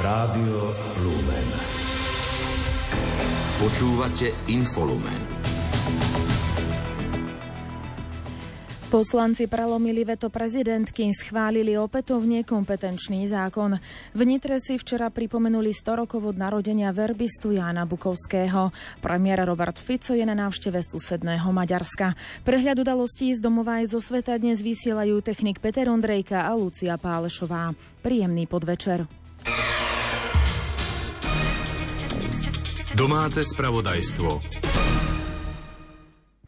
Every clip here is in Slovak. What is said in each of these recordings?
Rádio Lumen. Počúvate Infolumen. Poslanci prelomili veto prezidentky, schválili opätovne kompetenčný zákon. V Nitre si včera pripomenuli 100 rokov od narodenia verbistu Jána Bukovského. Premiér Robert Fico je na návšteve susedného Maďarska. Prehľad udalostí z domova aj zo sveta dnes vysielajú technik Peter Ondrejka a Lucia Pálešová. Príjemný podvečer. Domáce spravodajstvo.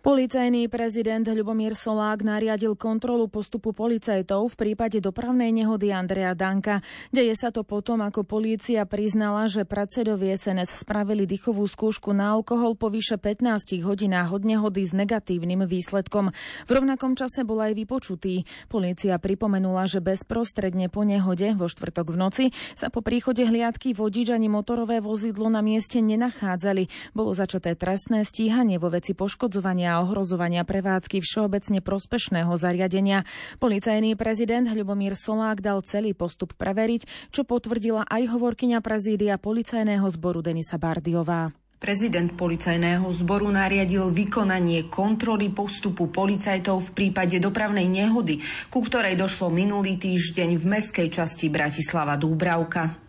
Policajný prezident Ľubomír Solák nariadil kontrolu postupu policajtov v prípade dopravnej nehody Andrea Danka. Deje sa to potom, ako polícia priznala, že predsedovi SNS spravili dýchovú skúšku na alkohol po vyše 15 hodinách od nehody s negatívnym výsledkom. V rovnakom čase bol aj vypočutý. Polícia pripomenula, že bezprostredne po nehode vo štvrtok v noci sa po príchode hliadky vodič ani motorové vozidlo na mieste nenachádzali. Bolo začaté trestné stíhanie vo veci poškodzovania a ohrozovania prevádzky všeobecne prospešného zariadenia. Policajný prezident Ľubomír Solák dal celý postup preveriť, čo potvrdila aj hovorkyňa prezídia policajného zboru Denisa Bardiová. Prezident policajného zboru nariadil vykonanie kontroly postupu policajtov v prípade dopravnej nehody, ku ktorej došlo minulý týždeň v meskej časti Bratislava Dúbravka.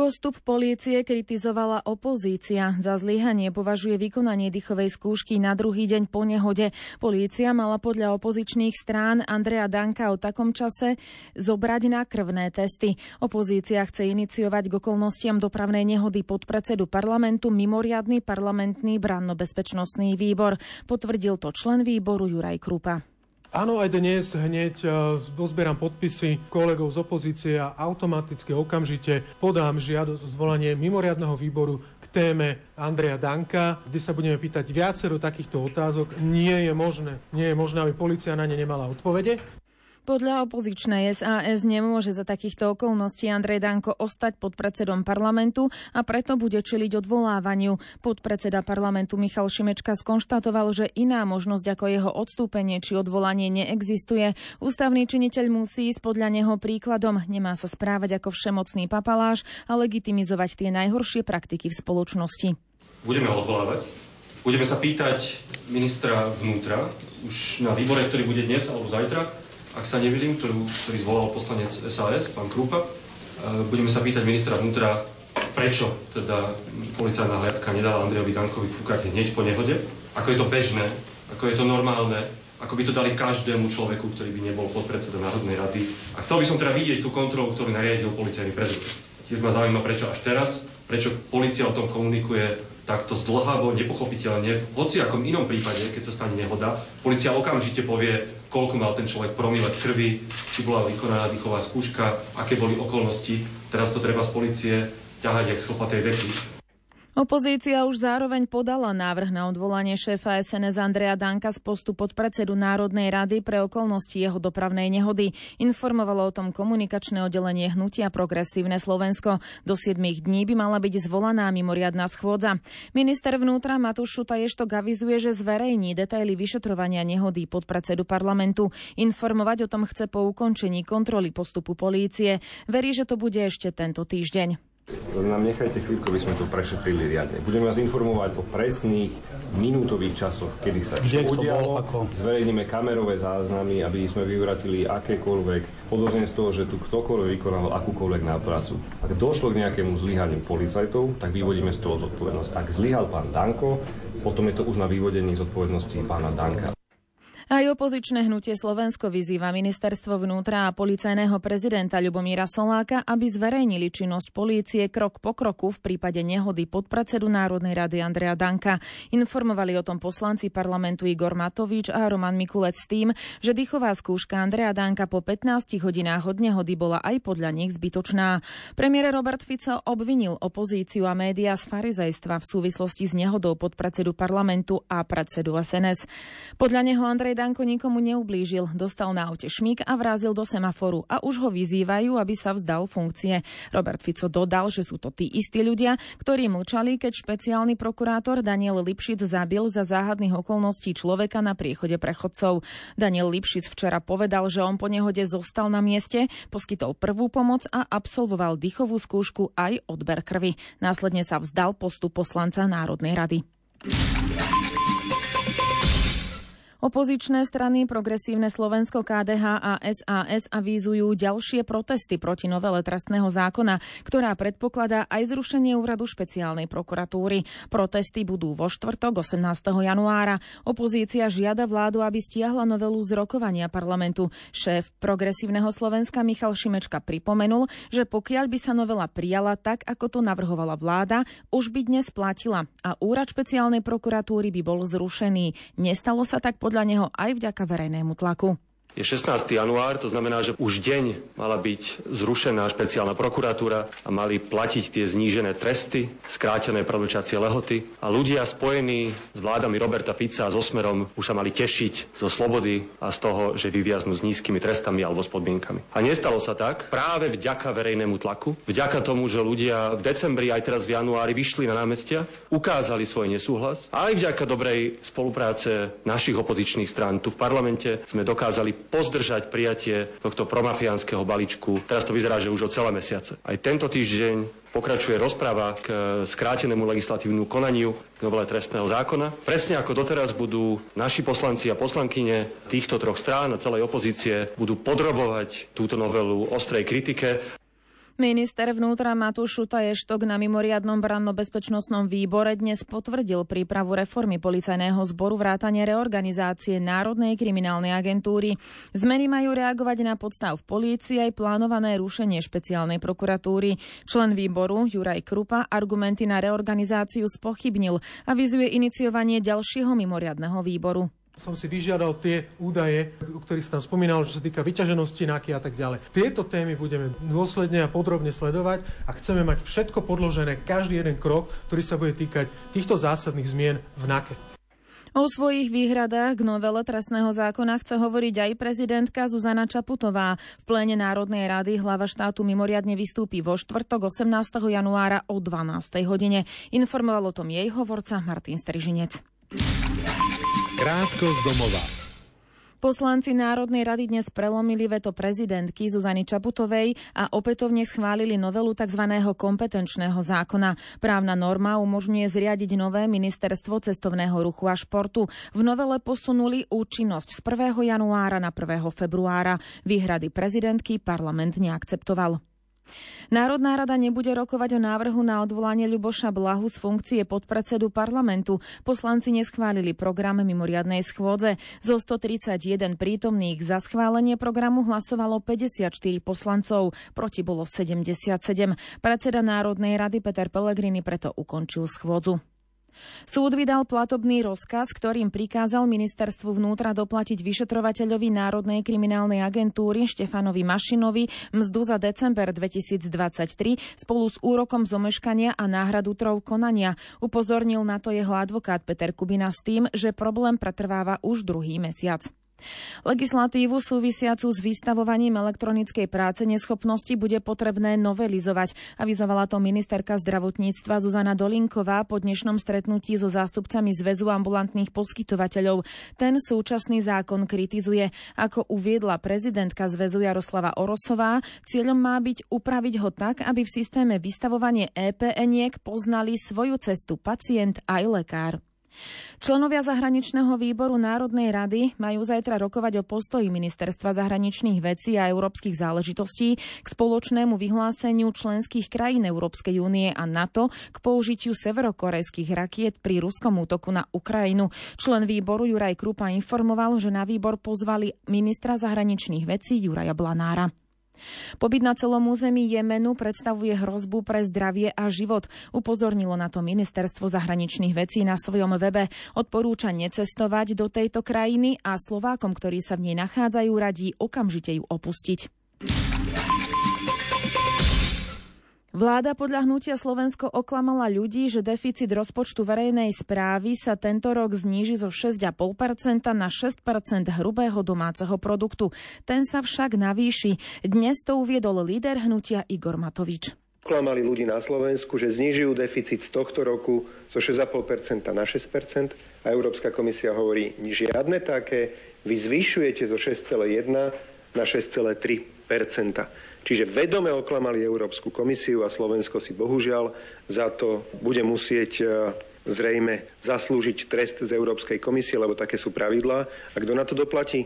Postup polície kritizovala opozícia. Za zlyhanie považuje vykonanie dýchovej skúšky na druhý deň po nehode. Polícia mala podľa opozičných strán Andrea Danka o takom čase zobrať na krvné testy. Opozícia chce iniciovať k okolnostiam dopravnej nehody pod predsedu parlamentu mimoriadný parlamentný branno-bezpečnostný výbor. Potvrdil to člen výboru Juraj Krupa. Áno, aj dnes hneď e, dozberám podpisy kolegov z opozície a automaticky okamžite podám žiadosť o zvolanie mimoriadného výboru k téme Andreja Danka, kde sa budeme pýtať viacero takýchto otázok. Nie je možné, nie je možné, aby policia na ne nemala odpovede. Podľa opozičnej SAS nemôže za takýchto okolností Andrej Danko ostať pod predsedom parlamentu a preto bude čeliť odvolávaniu. Podpredseda parlamentu Michal Šimečka skonštatoval, že iná možnosť ako jeho odstúpenie či odvolanie neexistuje. Ústavný činiteľ musí ísť podľa neho príkladom. Nemá sa správať ako všemocný papaláš a legitimizovať tie najhoršie praktiky v spoločnosti. Budeme odvolávať. Budeme sa pýtať ministra vnútra už na výbore, ktorý bude dnes alebo zajtra, ak sa nevidím, ktorú, ktorý zvolal poslanec SAS, pán Krupa. E, budeme sa pýtať ministra vnútra, prečo teda policajná hliadka nedala Andrejovi Dankovi fúkať hneď po nehode, ako je to bežné, ako je to normálne, ako by to dali každému človeku, ktorý by nebol podpredsedom Národnej rady. A chcel by som teda vidieť tú kontrolu, ktorú nariadil policajný prezident. Tiež ma zaujíma, prečo až teraz, prečo policia o tom komunikuje takto zdlhavo, nepochopiteľne, v hociakom inom prípade, keď sa stane nehoda, policia okamžite povie, koľko mal ten človek promile krvi, či bola vykonaná dýchová skúška, aké boli okolnosti. Teraz to treba z policie ťahať jak z chlpatej deky. Opozícia už zároveň podala návrh na odvolanie šéfa SNS Andreja Danka z postu pod predsedu Národnej rady pre okolnosti jeho dopravnej nehody. Informovalo o tom komunikačné oddelenie Hnutia Progresívne Slovensko. Do 7 dní by mala byť zvolaná mimoriadná schôdza. Minister vnútra Matúš Šuta Ještok avizuje, že zverejní detaily vyšetrovania nehody pod predsedu parlamentu. Informovať o tom chce po ukončení kontroly postupu polície. Verí, že to bude ešte tento týždeň. Nám nechajte chvíľku, aby sme to prešetrili riadne. Budeme vás informovať o presných minútových časoch, kedy sa čo udialo. Ako? Zverejníme kamerové záznamy, aby sme vyvratili akékoľvek podozrenie z toho, že tu ktokoľvek vykonal akúkoľvek nápracu. Ak došlo k nejakému zlyhaniu policajtov, tak vyvodíme z toho zodpovednosť. Ak zlyhal pán Danko, potom je to už na vyvodení zodpovednosti pána Danka. Aj opozičné hnutie Slovensko vyzýva ministerstvo vnútra a policajného prezidenta Ľubomíra Soláka, aby zverejnili činnosť polície krok po kroku v prípade nehody podpredsedu Národnej rady Andrea Danka. Informovali o tom poslanci parlamentu Igor Matovič a Roman Mikulec s tým, že dýchová skúška Andrea Danka po 15 hodinách od nehody bola aj podľa nich zbytočná. Premiér Robert Fico obvinil opozíciu a médiá z farizejstva v súvislosti s nehodou podpredsedu parlamentu a predsedu SNS. Podľa neho Andrej Danko nikomu neublížil, dostal na aute šmík a vrázil do semaforu a už ho vyzývajú, aby sa vzdal funkcie. Robert Fico dodal, že sú to tí istí ľudia, ktorí mlčali, keď špeciálny prokurátor Daniel Lipšic zabil za záhadných okolností človeka na priechode prechodcov. Daniel Lipšic včera povedal, že on po nehode zostal na mieste, poskytol prvú pomoc a absolvoval dýchovú skúšku aj odber krvi. Následne sa vzdal postup poslanca Národnej rady. Opozičné strany Progresívne Slovensko KDH a SAS avízujú ďalšie protesty proti novele trestného zákona, ktorá predpokladá aj zrušenie úradu špeciálnej prokuratúry. Protesty budú vo štvrtok 18. januára. Opozícia žiada vládu, aby stiahla novelu z rokovania parlamentu. Šéf Progresívneho Slovenska Michal Šimečka pripomenul, že pokiaľ by sa novela prijala tak, ako to navrhovala vláda, už by dnes platila a úrad špeciálnej prokuratúry by bol zrušený. Nestalo sa tak podľa neho aj vďaka verejnému tlaku. Je 16. január, to znamená, že už deň mala byť zrušená špeciálna prokuratúra a mali platiť tie znížené tresty, skrátené predlčacie lehoty a ľudia spojení s vládami Roberta Fica a so Smerom už sa mali tešiť zo slobody a z toho, že vyviaznú s nízkymi trestami alebo s podmienkami. A nestalo sa tak práve vďaka verejnému tlaku, vďaka tomu, že ľudia v decembri aj teraz v januári vyšli na námestia, ukázali svoj nesúhlas a aj vďaka dobrej spolupráce našich opozičných strán tu v parlamente sme dokázali pozdržať prijatie tohto promafiánskeho balíčku. Teraz to vyzerá, že už o celé mesiace. Aj tento týždeň pokračuje rozpráva k skrátenému legislatívnu konaniu k novele trestného zákona. Presne ako doteraz budú naši poslanci a poslankyne týchto troch strán a celej opozície budú podrobovať túto novelu ostrej kritike Minister vnútra Matúš Šutaještok na mimoriadnom branno-bezpečnostnom výbore dnes potvrdil prípravu reformy policajného zboru vrátane reorganizácie Národnej kriminálnej agentúry. Zmeny majú reagovať na podstav v polícii aj plánované rušenie špeciálnej prokuratúry. Člen výboru Juraj Krupa argumenty na reorganizáciu spochybnil a vyzuje iniciovanie ďalšieho mimoriadného výboru som si vyžiadal tie údaje, o ktorých som spomínal, čo sa týka vyťaženosti NAKY a tak ďalej. Tieto témy budeme dôsledne a podrobne sledovať a chceme mať všetko podložené, každý jeden krok, ktorý sa bude týkať týchto zásadných zmien v NAKE. O svojich výhradách k novele trestného zákona chce hovoriť aj prezidentka Zuzana Čaputová. V pléne Národnej rady hlava štátu mimoriadne vystúpi vo štvrtok 18. januára o 12. hodine. Informoval o tom jej hovorca Martin Strižinec. Krátko z domova. Poslanci Národnej rady dnes prelomili veto prezidentky Zuzany Čaputovej a opätovne schválili novelu tzv. kompetenčného zákona. Právna norma umožňuje zriadiť nové ministerstvo cestovného ruchu a športu. V novele posunuli účinnosť z 1. januára na 1. februára. Výhrady prezidentky parlament neakceptoval. Národná rada nebude rokovať o návrhu na odvolanie Ľuboša Blahu z funkcie podpredsedu parlamentu. Poslanci neschválili program mimoriadnej schôdze. Zo 131 prítomných za schválenie programu hlasovalo 54 poslancov, proti bolo 77. Predseda Národnej rady Peter Pellegrini preto ukončil schôdzu. Súd vydal platobný rozkaz, ktorým prikázal ministerstvu vnútra doplatiť vyšetrovateľovi Národnej kriminálnej agentúry Štefanovi Mašinovi mzdu za december 2023 spolu s úrokom zomeškania a náhradu trov konania. Upozornil na to jeho advokát Peter Kubina s tým, že problém pretrváva už druhý mesiac. Legislatívu súvisiacu s vystavovaním elektronickej práce neschopnosti bude potrebné novelizovať, avizovala to ministerka zdravotníctva Zuzana Dolinková po dnešnom stretnutí so zástupcami Zväzu ambulantných poskytovateľov. Ten súčasný zákon kritizuje. Ako uviedla prezidentka Zväzu Jaroslava Orosová, cieľom má byť upraviť ho tak, aby v systéme vystavovanie EPN-iek poznali svoju cestu pacient aj lekár. Členovia zahraničného výboru Národnej rady majú zajtra rokovať o postoji Ministerstva zahraničných vecí a európskych záležitostí k spoločnému vyhláseniu členských krajín Európskej únie a NATO k použitiu severokorejských rakiet pri ruskom útoku na Ukrajinu. Člen výboru Juraj Krupa informoval, že na výbor pozvali ministra zahraničných vecí Juraja Blanára. Pobyt na celom území Jemenu predstavuje hrozbu pre zdravie a život. Upozornilo na to ministerstvo zahraničných vecí na svojom webe. Odporúča necestovať do tejto krajiny a Slovákom, ktorí sa v nej nachádzajú, radí okamžite ju opustiť. Vláda podľa hnutia Slovensko oklamala ľudí, že deficit rozpočtu verejnej správy sa tento rok zníži zo 6,5% na 6% hrubého domáceho produktu. Ten sa však navýši. Dnes to uviedol líder hnutia Igor Matovič. Oklamali ľudí na Slovensku, že znižujú deficit z tohto roku zo 6,5% na 6% a Európska komisia hovorí, žiadne také, vy zvyšujete zo 6,1 na 6,3 Čiže vedome oklamali Európsku komisiu a Slovensko si bohužiaľ za to bude musieť e, zrejme zaslúžiť trest z Európskej komisie, lebo také sú pravidlá. A kto na to doplatí?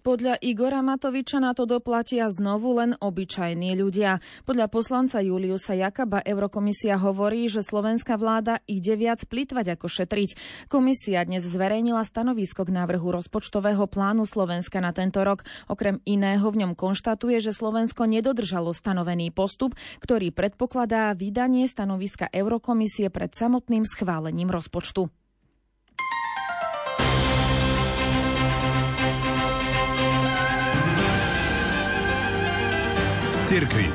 Podľa Igora Matoviča na to doplatia znovu len obyčajní ľudia. Podľa poslanca Juliusa Jakaba Eurokomisia hovorí, že slovenská vláda ide viac plýtvať ako šetriť. Komisia dnes zverejnila stanovisko k návrhu rozpočtového plánu Slovenska na tento rok. Okrem iného v ňom konštatuje, že Slovensko nedodržalo stanovený postup, ktorý predpokladá vydanie stanoviska Eurokomisie pred samotným schválením rozpočtu. Cirkvi.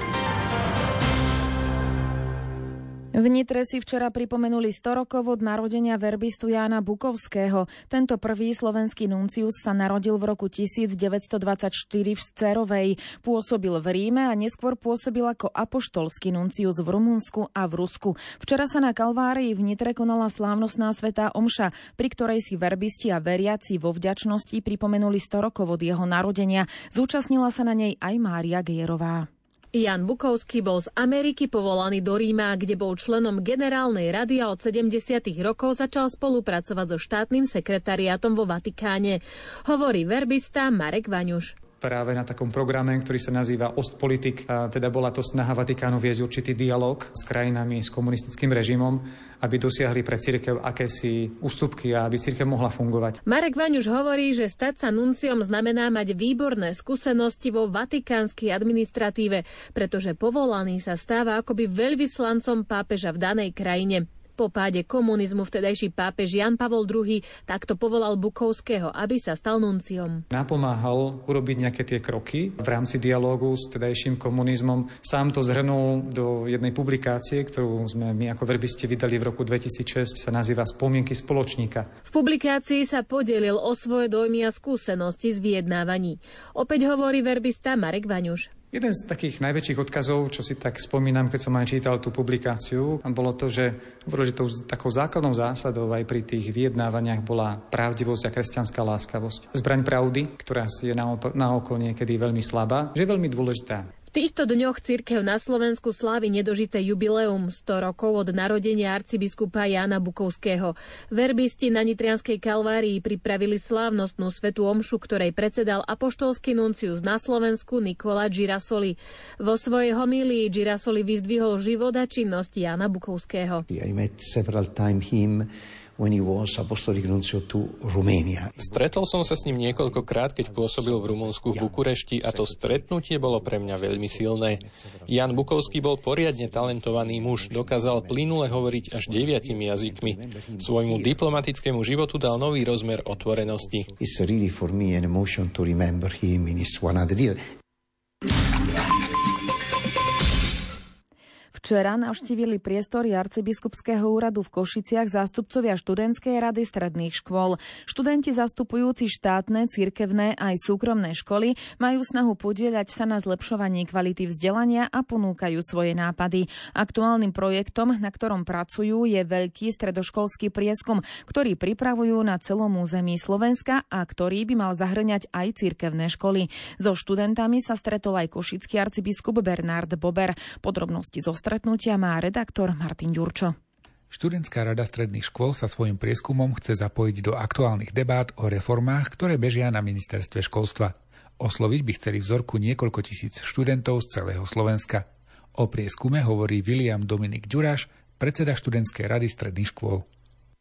V Nitre si včera pripomenuli 100 rokov od narodenia verbistu Jána Bukovského. Tento prvý slovenský nuncius sa narodil v roku 1924 v Scerovej. Pôsobil v Ríme a neskôr pôsobil ako apoštolský nuncius v Rumunsku a v Rusku. Včera sa na Kalvárii v Nitre konala slávnostná svetá omša, pri ktorej si verbisti a veriaci vo vďačnosti pripomenuli 100 rokov od jeho narodenia. Zúčastnila sa na nej aj Mária Gejerová. Jan Bukovský bol z Ameriky povolaný do Ríma, kde bol členom Generálnej rady a od 70. rokov začal spolupracovať so štátnym sekretariátom vo Vatikáne. Hovorí verbista Marek Vaňuš práve na takom programe, ktorý sa nazýva Ostpolitik. A teda bola to snaha Vatikánu viesť určitý dialog s krajinami s komunistickým režimom, aby dosiahli pre cirkev akési ústupky a aby cirkev mohla fungovať. Marek Vaňuš hovorí, že stať sa nunciom znamená mať výborné skúsenosti vo vatikánskej administratíve, pretože povolaný sa stáva akoby veľvyslancom pápeža v danej krajine. Po páde komunizmu vtedajší pápež Jan Pavol II takto povolal Bukovského, aby sa stal nunciom. Napomáhal urobiť nejaké tie kroky v rámci dialógu s vtedajším komunizmom. Sám to zhrnul do jednej publikácie, ktorú sme my ako verbisti vydali v roku 2006, sa nazýva Spomienky spoločníka. V publikácii sa podelil o svoje dojmy a skúsenosti z vyjednávaní. Opäť hovorí verbista Marek Vaňuš. Jeden z takých najväčších odkazov, čo si tak spomínam, keď som aj čítal tú publikáciu, bolo to, že hovoril, že tou takou základnou zásadou aj pri tých vyjednávaniach bola pravdivosť a kresťanská láskavosť. Zbraň pravdy, ktorá je na, na oko niekedy veľmi slabá, že je veľmi dôležitá týchto dňoch cirkev na Slovensku slávi nedožité jubileum 100 rokov od narodenia arcibiskupa Jána Bukovského. Verbisti na Nitrianskej kalvárii pripravili slávnostnú svetú omšu, ktorej predsedal apoštolský nuncius na Slovensku Nikola Girasoli. Vo svojej homílii Girasoli vyzdvihol život a činnosti Jána Bukovského. I met several time him when he was apostolic nuncio to Romania. Stretol som sa s ním niekoľkokrát, keď pôsobil v Rumunsku v Bukurešti a to stretnutie bolo pre mňa veľmi silné. Jan Bukovský bol poriadne talentovaný muž, dokázal plynule hovoriť až deviatimi jazykmi. Svojmu diplomatickému životu dal nový rozmer otvorenosti. It's really for me an emotion to remember him in his 100 years. Včera navštívili priestory arcibiskupského úradu v Košiciach zástupcovia študentskej rady stredných škôl. Študenti zastupujúci štátne, cirkevné aj súkromné školy majú snahu podieľať sa na zlepšovaní kvality vzdelania a ponúkajú svoje nápady. Aktuálnym projektom, na ktorom pracujú, je veľký stredoškolský prieskum, ktorý pripravujú na celom území Slovenska a ktorý by mal zahrňať aj cirkevné školy. So študentami sa stretol aj košický arcibiskup Bernard Bober. Podrobnosti zo stretnutia má redaktor Martin Ďurčo. Študentská rada stredných škôl sa svojim prieskumom chce zapojiť do aktuálnych debát o reformách, ktoré bežia na ministerstve školstva. Osloviť by chceli vzorku niekoľko tisíc študentov z celého Slovenska. O prieskume hovorí William Dominik Ďuraš, predseda študentskej rady stredných škôl.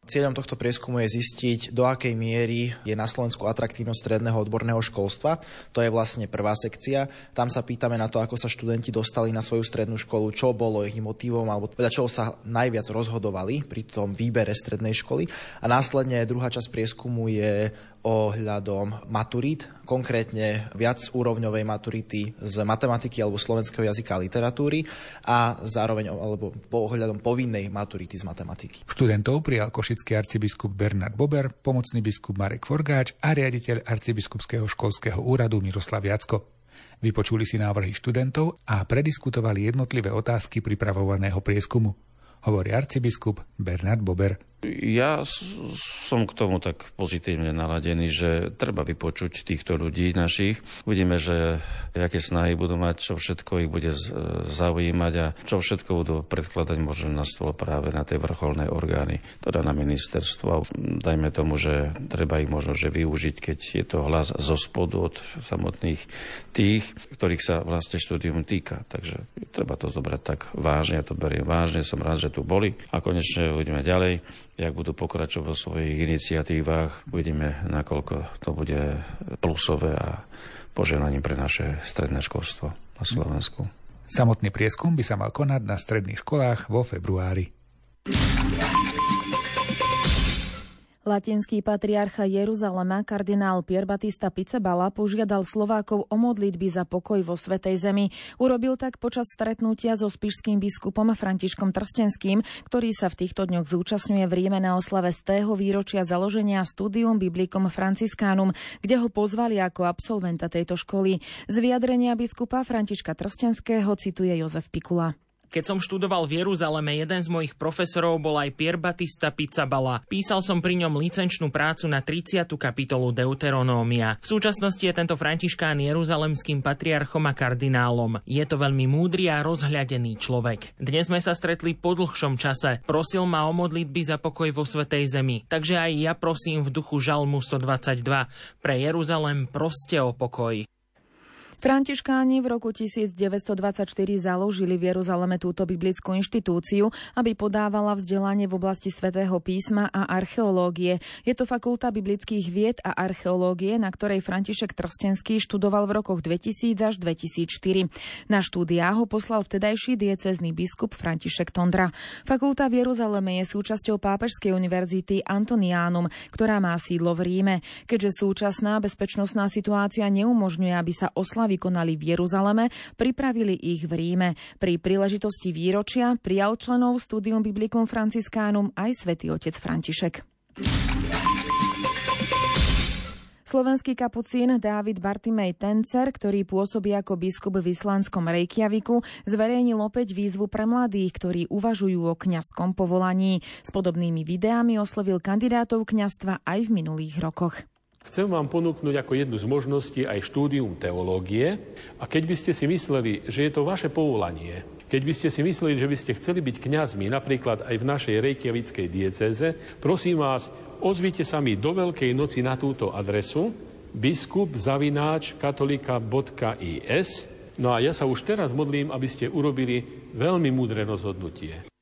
Cieľom tohto prieskumu je zistiť, do akej miery je na Slovensku atraktívnosť stredného odborného školstva. To je vlastne prvá sekcia. Tam sa pýtame na to, ako sa študenti dostali na svoju strednú školu, čo bolo ich motivom, alebo teda čo sa najviac rozhodovali pri tom výbere strednej školy. A následne druhá časť prieskumu je ohľadom maturít, konkrétne viac úrovňovej maturity z matematiky alebo slovenského jazyka a literatúry a zároveň alebo po ohľadom povinnej maturity z matematiky. Študentov prijal košický arcibiskup Bernard Bober, pomocný biskup Marek Forgáč a riaditeľ arcibiskupského školského úradu Miroslav Jacko. Vypočuli si návrhy študentov a prediskutovali jednotlivé otázky pripravovaného prieskumu hovorí arcibiskup Bernard Bober. Ja som k tomu tak pozitívne naladený, že treba vypočuť týchto ľudí našich. Uvidíme, že aké snahy budú mať, čo všetko ich bude zaujímať a čo všetko budú predkladať možno na stôl práve na tie vrcholné orgány, teda na ministerstvo. Dajme tomu, že treba ich možno že využiť, keď je to hlas zo spodu od samotných tých, ktorých sa vlastne štúdium týka. Takže treba to zobrať tak vážne, ja to beriem vážne, som rád, že tu boli a konečne uvidíme ďalej jak budú pokračovať vo svojich iniciatívach. Uvidíme, nakoľko to bude plusové a poželaním pre naše stredné školstvo na Slovensku. Samotný prieskum by sa mal konať na stredných školách vo februári. Latinský patriarcha Jeruzalema kardinál Pier Batista Pizzabala požiadal Slovákov o modlitby za pokoj vo Svetej Zemi. Urobil tak počas stretnutia so spišským biskupom Františkom Trstenským, ktorý sa v týchto dňoch zúčastňuje v Ríme na oslave z tého výročia založenia Studium Biblikum Franciscánum, kde ho pozvali ako absolventa tejto školy. Z vyjadrenia biskupa Františka Trstenského cituje Jozef Pikula. Keď som študoval v Jeruzaleme, jeden z mojich profesorov bol aj Pier Batista Pizzabala. Písal som pri ňom licenčnú prácu na 30. kapitolu Deuteronómia. V súčasnosti je tento františkán jeruzalemským patriarchom a kardinálom. Je to veľmi múdry a rozhľadený človek. Dnes sme sa stretli po dlhšom čase. Prosil ma o modlitby za pokoj vo Svetej Zemi. Takže aj ja prosím v duchu Žalmu 122. Pre Jeruzalem proste o pokoj. Františkáni v roku 1924 založili v Jeruzaleme túto biblickú inštitúciu, aby podávala vzdelanie v oblasti svätého písma a archeológie. Je to fakulta biblických vied a archeológie, na ktorej František Trstenský študoval v rokoch 2000 až 2004. Na štúdia ho poslal vtedajší diecezný biskup František Tondra. Fakulta v Jeruzaleme je súčasťou Pápežskej univerzity Antoniánum, ktorá má sídlo v Ríme. Keďže súčasná bezpečnostná situácia neumožňuje, aby sa oslavili vykonali v Jeruzaleme, pripravili ich v Ríme. Pri príležitosti výročia prijal členov Studium Biblicum Franciscánum aj svätý otec František. Slovenský kapucín Dávid Bartimej Tencer, ktorý pôsobí ako biskup v islandskom Reykjaviku, zverejnil opäť výzvu pre mladých, ktorí uvažujú o kňazskom povolaní. S podobnými videami oslovil kandidátov kňastva aj v minulých rokoch. Chcem vám ponúknuť ako jednu z možností aj štúdium teológie a keď by ste si mysleli, že je to vaše povolanie, keď by ste si mysleli, že by ste chceli byť kňazmi napríklad aj v našej rejkiavickej diecéze, prosím vás, ozvite sa mi do Veľkej noci na túto adresu biskup zavináč katolika.is No a ja sa už teraz modlím, aby ste urobili veľmi múdre rozhodnutie.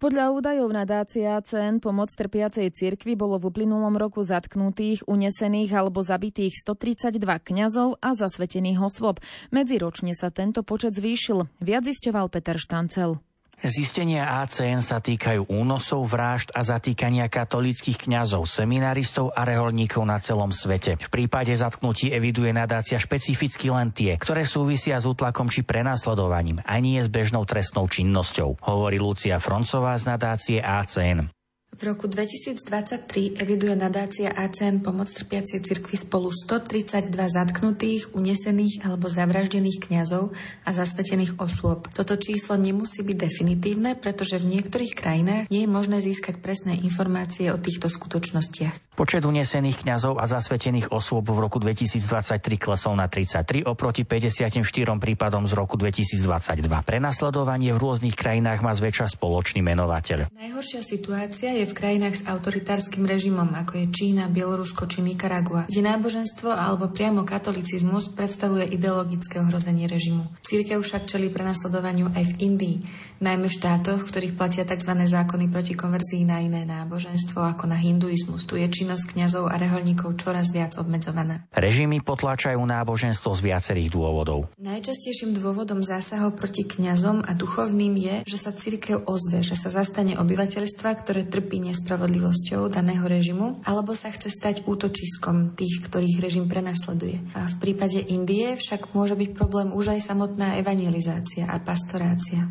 Podľa údajov nadácie ACN pomoc trpiacej cirkvi bolo v uplynulom roku zatknutých, unesených alebo zabitých 132 kňazov a zasvetených osôb. Medziročne sa tento počet zvýšil, viac zisťoval Peter Štancel. Zistenia ACN sa týkajú únosov, vražd a zatýkania katolických kňazov, seminaristov a reholníkov na celom svete. V prípade zatknutí eviduje nadácia špecificky len tie, ktoré súvisia s útlakom či prenasledovaním, a nie s bežnou trestnou činnosťou, hovorí Lucia Froncová z nadácie ACN. V roku 2023 eviduje nadácia ACN pomoc trpiacej cirkvi spolu 132 zatknutých, unesených alebo zavraždených kňazov a zasvetených osôb. Toto číslo nemusí byť definitívne, pretože v niektorých krajinách nie je možné získať presné informácie o týchto skutočnostiach. Počet unesených kňazov a zasvetených osôb v roku 2023 klesol na 33 oproti 54 prípadom z roku 2022. Prenasledovanie v rôznych krajinách má zväčša spoločný menovateľ. Najhoršia situácia je v krajinách s autoritárskym režimom, ako je Čína, Bielorusko či Nikaragua, kde náboženstvo alebo priamo katolicizmus predstavuje ideologické ohrozenie režimu. Církev však čelí prenasledovaniu aj v Indii, najmä v štátoch, v ktorých platia tzv. zákony proti konverzii na iné náboženstvo, ako na hinduizmus. Tu je činnosť kňazov a reholníkov čoraz viac obmedzovaná. Režimy potláčajú náboženstvo z viacerých dôvodov. Najčastejším dôvodom zásahov proti kňazom a duchovným je, že sa církev ozve, že sa zastane obyvateľstva, ktoré trpí trpí nespravodlivosťou daného režimu, alebo sa chce stať útočiskom tých, ktorých režim prenasleduje. A v prípade Indie však môže byť problém už aj samotná evangelizácia a pastorácia.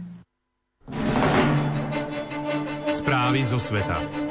Správy zo sveta.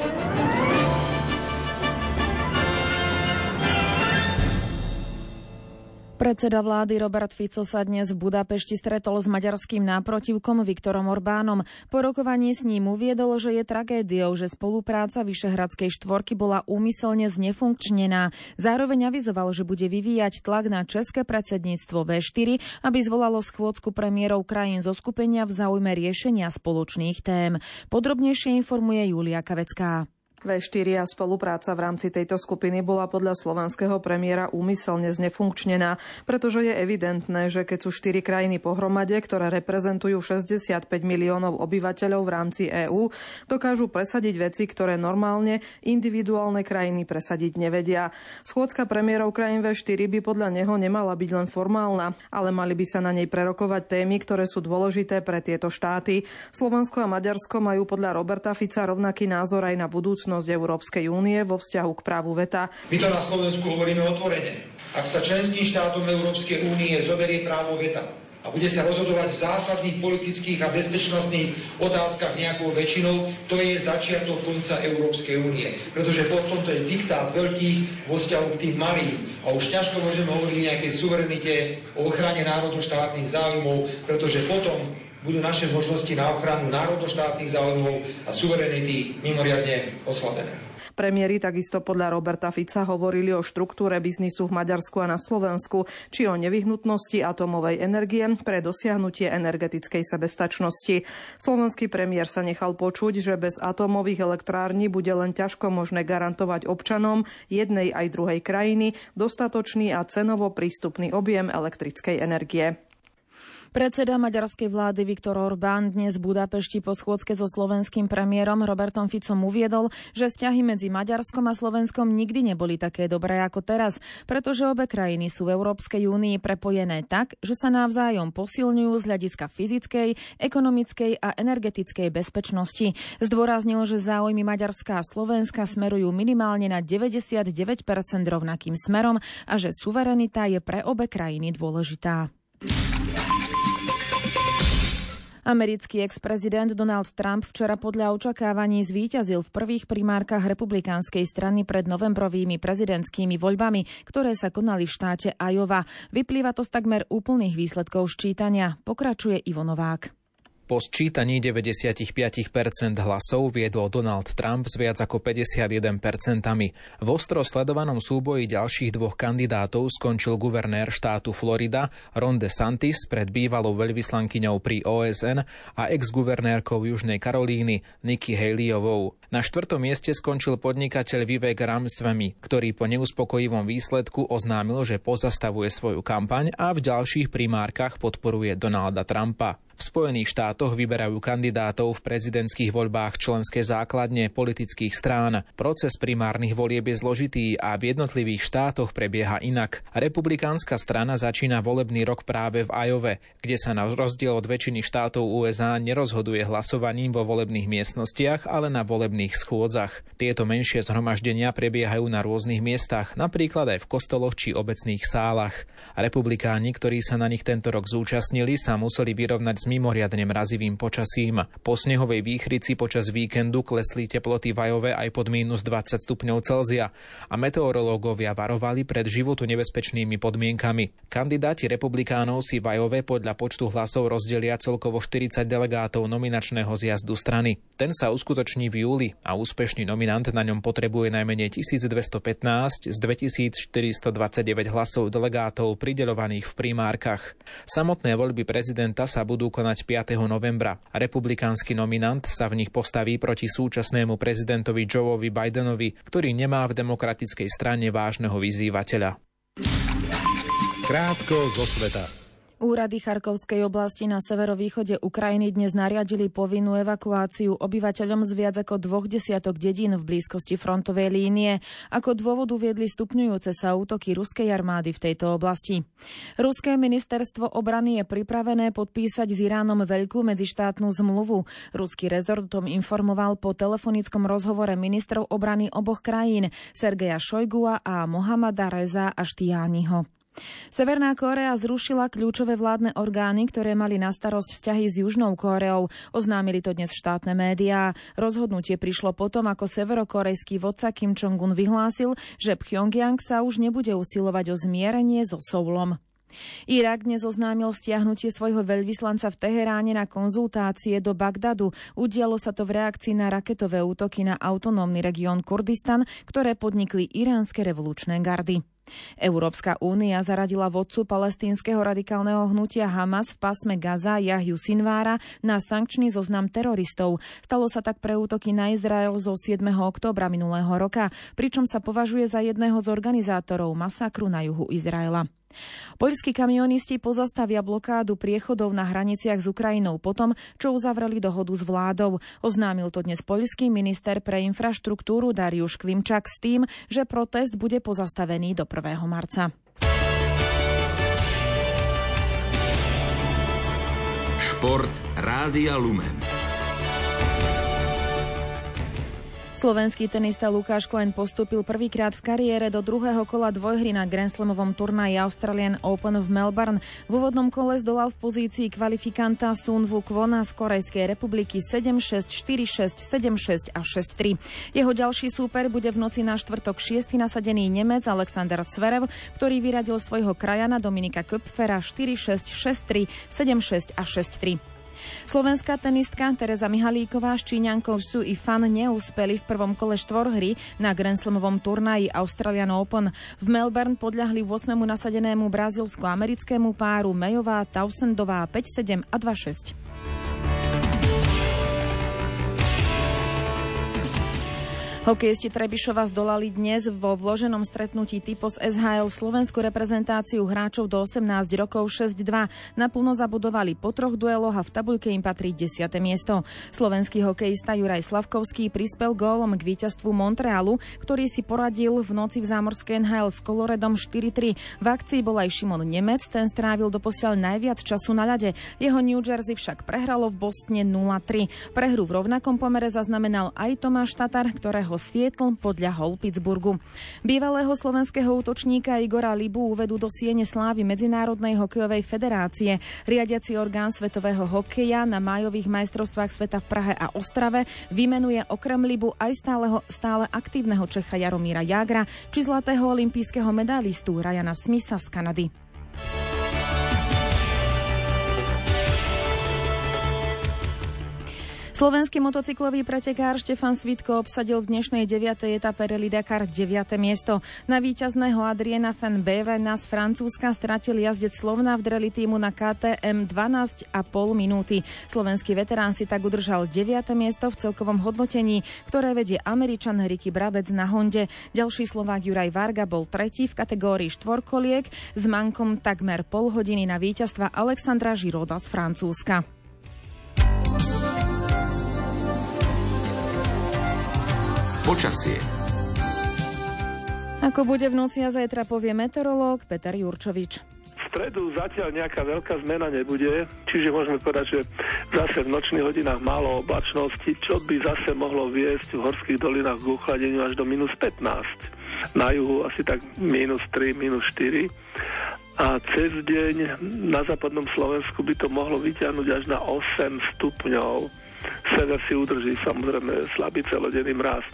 Predseda vlády Robert Fico sa dnes v Budapešti stretol s maďarským náprotivkom Viktorom Orbánom. Po rokovaní s ním uviedol, že je tragédiou, že spolupráca Vyšehradskej štvorky bola úmyselne znefunkčnená. Zároveň avizoval, že bude vyvíjať tlak na české predsedníctvo V4, aby zvolalo schôdzku premiérov krajín zo skupenia v záujme riešenia spoločných tém. Podrobnejšie informuje Julia Kavecká. V4 a spolupráca v rámci tejto skupiny bola podľa slovenského premiéra úmyselne znefunkčnená, pretože je evidentné, že keď sú štyri krajiny pohromade, ktoré reprezentujú 65 miliónov obyvateľov v rámci EÚ, dokážu presadiť veci, ktoré normálne individuálne krajiny presadiť nevedia. Schôdzka premiérov krajín V4 by podľa neho nemala byť len formálna, ale mali by sa na nej prerokovať témy, ktoré sú dôležité pre tieto štáty. Slovensko a Maďarsko majú podľa Roberta Fica rovnaký názor aj na budúcnosť budúcnosť Európskej únie vo vzťahu k právu veta. My to na Slovensku hovoríme otvorene. Ak sa členským štátom Európskej únie zoberie právo veta a bude sa rozhodovať v zásadných politických a bezpečnostných otázkach nejakou väčšinou, to je začiatok konca Európskej únie. Pretože potom to je diktát veľkých vo vzťahu k tým malým. A už ťažko môžeme hovoriť o nejakej suverenite, o ochrane národoštátnych záujmov, pretože potom budú naše možnosti na ochranu národoštátnych záujmov a suverenity mimoriadne oslabené. Premiéry takisto podľa Roberta Fica hovorili o štruktúre biznisu v Maďarsku a na Slovensku, či o nevyhnutnosti atomovej energie pre dosiahnutie energetickej sebestačnosti. Slovenský premiér sa nechal počuť, že bez atomových elektrární bude len ťažko možné garantovať občanom jednej aj druhej krajiny dostatočný a cenovo prístupný objem elektrickej energie. Predseda maďarskej vlády Viktor Orbán dnes v Budapešti po schôdzke so slovenským premiérom Robertom Ficom uviedol, že vzťahy medzi Maďarskom a Slovenskom nikdy neboli také dobré ako teraz, pretože obe krajiny sú v Európskej únii prepojené tak, že sa navzájom posilňujú z hľadiska fyzickej, ekonomickej a energetickej bezpečnosti. Zdôraznil, že záujmy Maďarska a Slovenska smerujú minimálne na 99% rovnakým smerom a že suverenita je pre obe krajiny dôležitá. Americký ex-prezident Donald Trump včera podľa očakávaní zvíťazil v prvých primárkach republikánskej strany pred novembrovými prezidentskými voľbami, ktoré sa konali v štáte Iowa. Vyplýva to z takmer úplných výsledkov ščítania. Pokračuje Ivo Novák. Po sčítaní 95% hlasov viedol Donald Trump s viac ako 51%. V ostro sledovanom súboji ďalších dvoch kandidátov skončil guvernér štátu Florida Ron DeSantis pred bývalou veľvyslankyňou pri OSN a ex-guvernérkou Južnej Karolíny Nikki Haleyovou. Na štvrtom mieste skončil podnikateľ Vivek Ramsvemi, ktorý po neuspokojivom výsledku oznámil, že pozastavuje svoju kampaň a v ďalších primárkach podporuje Donalda Trumpa. V Spojených štátoch vyberajú kandidátov v prezidentských voľbách členské základne politických strán. Proces primárnych volieb je zložitý a v jednotlivých štátoch prebieha inak. Republikánska strana začína volebný rok práve v Ajove, kde sa na rozdiel od väčšiny štátov USA nerozhoduje hlasovaním vo volebných miestnostiach, ale na volebných schôdzach. Tieto menšie zhromaždenia prebiehajú na rôznych miestach, napríklad aj v kostoloch či obecných sálach. Republikáni, ktorí sa na nich tento rok zúčastnili, sa museli vyrovnať s mimoriadne mrazivým počasím. Po snehovej výchrici počas víkendu klesli teploty v Ajove aj pod mínus 20 stupňov Celzia a meteorológovia varovali pred životu nebezpečnými podmienkami. Kandidáti republikánov si v Ajove podľa počtu hlasov rozdelia celkovo 40 delegátov nominačného zjazdu strany. Ten sa uskutoční v júli a úspešný nominant na ňom potrebuje najmenej 1215 z 2429 hlasov delegátov prideľovaných v primárkach. Samotné voľby prezidenta sa budú konať 5. novembra. Republikánsky nominant sa v nich postaví proti súčasnému prezidentovi Joeovi Bidenovi, ktorý nemá v demokratickej strane vážneho vyzývateľa. Krátko zo sveta. Úrady Charkovskej oblasti na severovýchode Ukrajiny dnes nariadili povinnú evakuáciu obyvateľom z viac ako dvoch desiatok dedín v blízkosti frontovej línie. Ako dôvod uviedli stupňujúce sa útoky ruskej armády v tejto oblasti. Ruské ministerstvo obrany je pripravené podpísať s Iránom veľkú medzištátnu zmluvu. Ruský rezort tom informoval po telefonickom rozhovore ministrov obrany oboch krajín Sergeja Šojgua a Mohamada Reza Aštiániho. Severná Kórea zrušila kľúčové vládne orgány, ktoré mali na starosť vzťahy s Južnou Kóreou. Oznámili to dnes štátne médiá. Rozhodnutie prišlo potom, ako severokorejský vodca Kim Jong-un vyhlásil, že Pyongyang sa už nebude usilovať o zmierenie so Soulom. Irak dnes oznámil stiahnutie svojho veľvyslanca v Teheráne na konzultácie do Bagdadu. Udialo sa to v reakcii na raketové útoky na autonómny región Kurdistan, ktoré podnikli iránske revolučné gardy. Európska únia zaradila vodcu palestínskeho radikálneho hnutia Hamas v pásme Gaza Jahju Sinvára na sankčný zoznam teroristov. Stalo sa tak pre útoky na Izrael zo 7. októbra minulého roka, pričom sa považuje za jedného z organizátorov masakru na juhu Izraela. Poľskí kamionisti pozastavia blokádu priechodov na hraniciach s Ukrajinou potom, čo uzavreli dohodu s vládou. Oznámil to dnes poľský minister pre infraštruktúru Dariuš Klimčak s tým, že protest bude pozastavený do 1. marca. Šport Rádia Lumen. Slovenský tenista Lukáš Klein postúpil prvýkrát v kariére do druhého kola dvojhry na Grand Slamovom turnaji Australian Open v Melbourne. V úvodnom kole zdolal v pozícii kvalifikanta Sun Wu Kwona z Korejskej republiky 7-6, 4-6, 7-6 a 6-3. Jeho ďalší súper bude v noci na štvrtok 6. nasadený Nemec Alexander Zverev, ktorý vyradil svojho krajana Dominika Köpfera 4-6, 6-3, 7-6 a 6-3. Slovenská tenistka Teresa Mihalíková s Číňankou Su i Fan neúspeli v prvom kole štvorhry na Grand turnaji Australian Open. V Melbourne podľahli 8. nasadenému brazilsko-americkému páru Mejová, Tausendová 5-7 a 2-6. Hokejisti Trebišova zdolali dnes vo vloženom stretnutí typos SHL slovenskú reprezentáciu hráčov do 18 rokov 6-2. Naplno zabudovali po troch dueloch a v tabuľke im patrí 10. miesto. Slovenský hokejista Juraj Slavkovský prispel gólom k víťazstvu Montrealu, ktorý si poradil v noci v zámorskej NHL s Koloredom 4-3. V akcii bol aj Šimon Nemec, ten strávil doposiaľ najviac času na ľade. Jeho New Jersey však prehralo v Bostone 0-3. Prehru v rovnakom pomere zaznamenal aj Tomáš Tatar, ktorého Sietl podľahol Pittsburghu. Bývalého slovenského útočníka Igora Libu uvedú do siene slávy Medzinárodnej hokejovej federácie. Riadiaci orgán svetového hokeja na májových majstrovstvách sveta v Prahe a Ostrave vymenuje okrem Libu aj stáleho, stále aktívneho Čecha Jaromíra Jagra či zlatého olympijského medalistu Ryana Smitha z Kanady. Slovenský motocyklový pretekár Štefan Svitko obsadil v dnešnej 9. etape Rally Dakar 9. miesto. Na víťazného Adriana van Beverena z Francúzska stratil jazdec Slovna v dreli týmu na KTM 12,5 minúty. Slovenský veterán si tak udržal 9. miesto v celkovom hodnotení, ktoré vedie Američan Ricky Brabec na Honde. Ďalší Slovák Juraj Varga bol tretí v kategórii štvorkoliek s mankom takmer pol hodiny na víťazstva Alexandra Žiroda z Francúzska. Počasie. Ako bude v noci a zajtra povie meteorológ Peter Jurčovič. V stredu zatiaľ nejaká veľká zmena nebude, čiže môžeme povedať, že zase v nočných hodinách málo oblačnosti, čo by zase mohlo viesť v horských dolinách k uchladeniu až do minus 15. Na juhu asi tak minus 3, minus 4 a cez deň na západnom Slovensku by to mohlo vyťahnuť až na 8 stupňov sever si udrží samozrejme slabý celodenný mraz.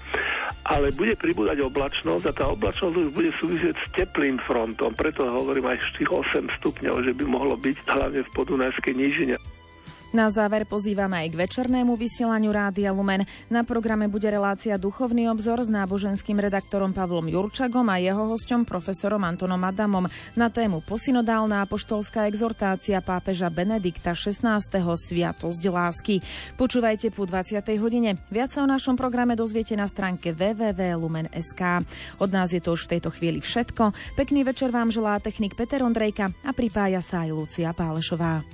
Ale bude pribúdať oblačnosť a tá oblačnosť už bude súvisieť s teplým frontom. Preto hovorím aj tých 8 stupňov, že by mohlo byť hlavne v podunajskej nížine. Na záver pozývame aj k večernému vysielaniu Rádia Lumen. Na programe bude relácia Duchovný obzor s náboženským redaktorom Pavlom Jurčagom a jeho hostom profesorom Antonom Adamom na tému posynodálna apoštolská exhortácia pápeža Benedikta XVI. Sviatosť lásky. Počúvajte po 20. hodine. Viac sa o našom programe dozviete na stránke www.lumen.sk. Od nás je to už v tejto chvíli všetko. Pekný večer vám želá technik Peter Ondrejka a pripája sa aj Lucia Pálešová.